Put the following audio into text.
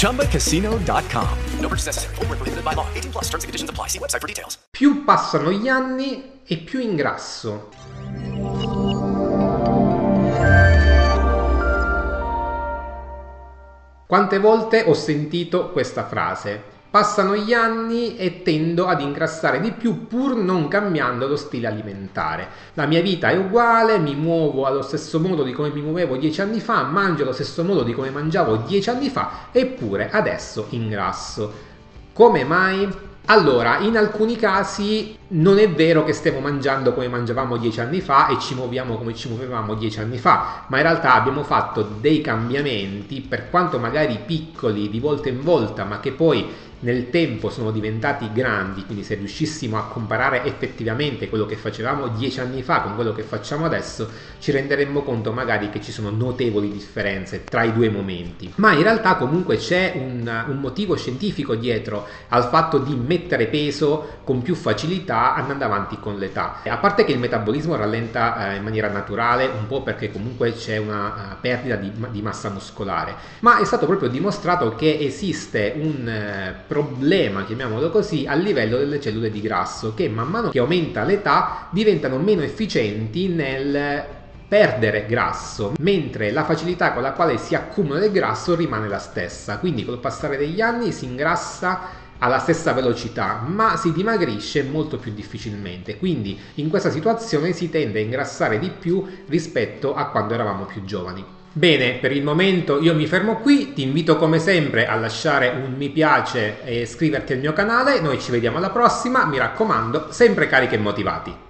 ChumbaCasino.com. No purchase necessary. Full prohibited by law. 18 plus terms and conditions apply. See website for details. Più passano gli anni e più ingrasso. Quante volte ho sentito questa frase? Passano gli anni e tendo ad ingrassare di più pur non cambiando lo stile alimentare. La mia vita è uguale, mi muovo allo stesso modo di come mi muovevo dieci anni fa, mangio allo stesso modo di come mangiavo dieci anni fa, eppure adesso ingrasso. Come mai? Allora, in alcuni casi non è vero che stiamo mangiando come mangiavamo dieci anni fa e ci muoviamo come ci muovevamo dieci anni fa, ma in realtà abbiamo fatto dei cambiamenti, per quanto magari piccoli di volta in volta, ma che poi nel tempo sono diventati grandi, quindi se riuscissimo a comparare effettivamente quello che facevamo dieci anni fa con quello che facciamo adesso, ci renderemmo conto magari che ci sono notevoli differenze tra i due momenti. Ma in realtà comunque c'è un, un motivo scientifico dietro al fatto di mettere peso con più facilità andando avanti con l'età. A parte che il metabolismo rallenta eh, in maniera naturale, un po' perché comunque c'è una uh, perdita di, di, massa muscolare, ma è stato proprio dimostrato che esiste un uh, problema, chiamiamolo così, a livello delle cellule di grasso che man mano che aumenta l'età diventano meno efficienti nel perdere grasso, mentre la facilità con la quale si accumula il grasso rimane la stessa. Quindi col passare degli anni si ingrassa alla stessa velocità, ma si dimagrisce molto più difficilmente. Quindi in questa situazione si tende a ingrassare di più rispetto a quando eravamo più giovani. Bene, per il momento io mi fermo qui, ti invito come sempre a lasciare un mi piace e iscriverti al mio canale, noi ci vediamo alla prossima, mi raccomando, sempre carichi e motivati.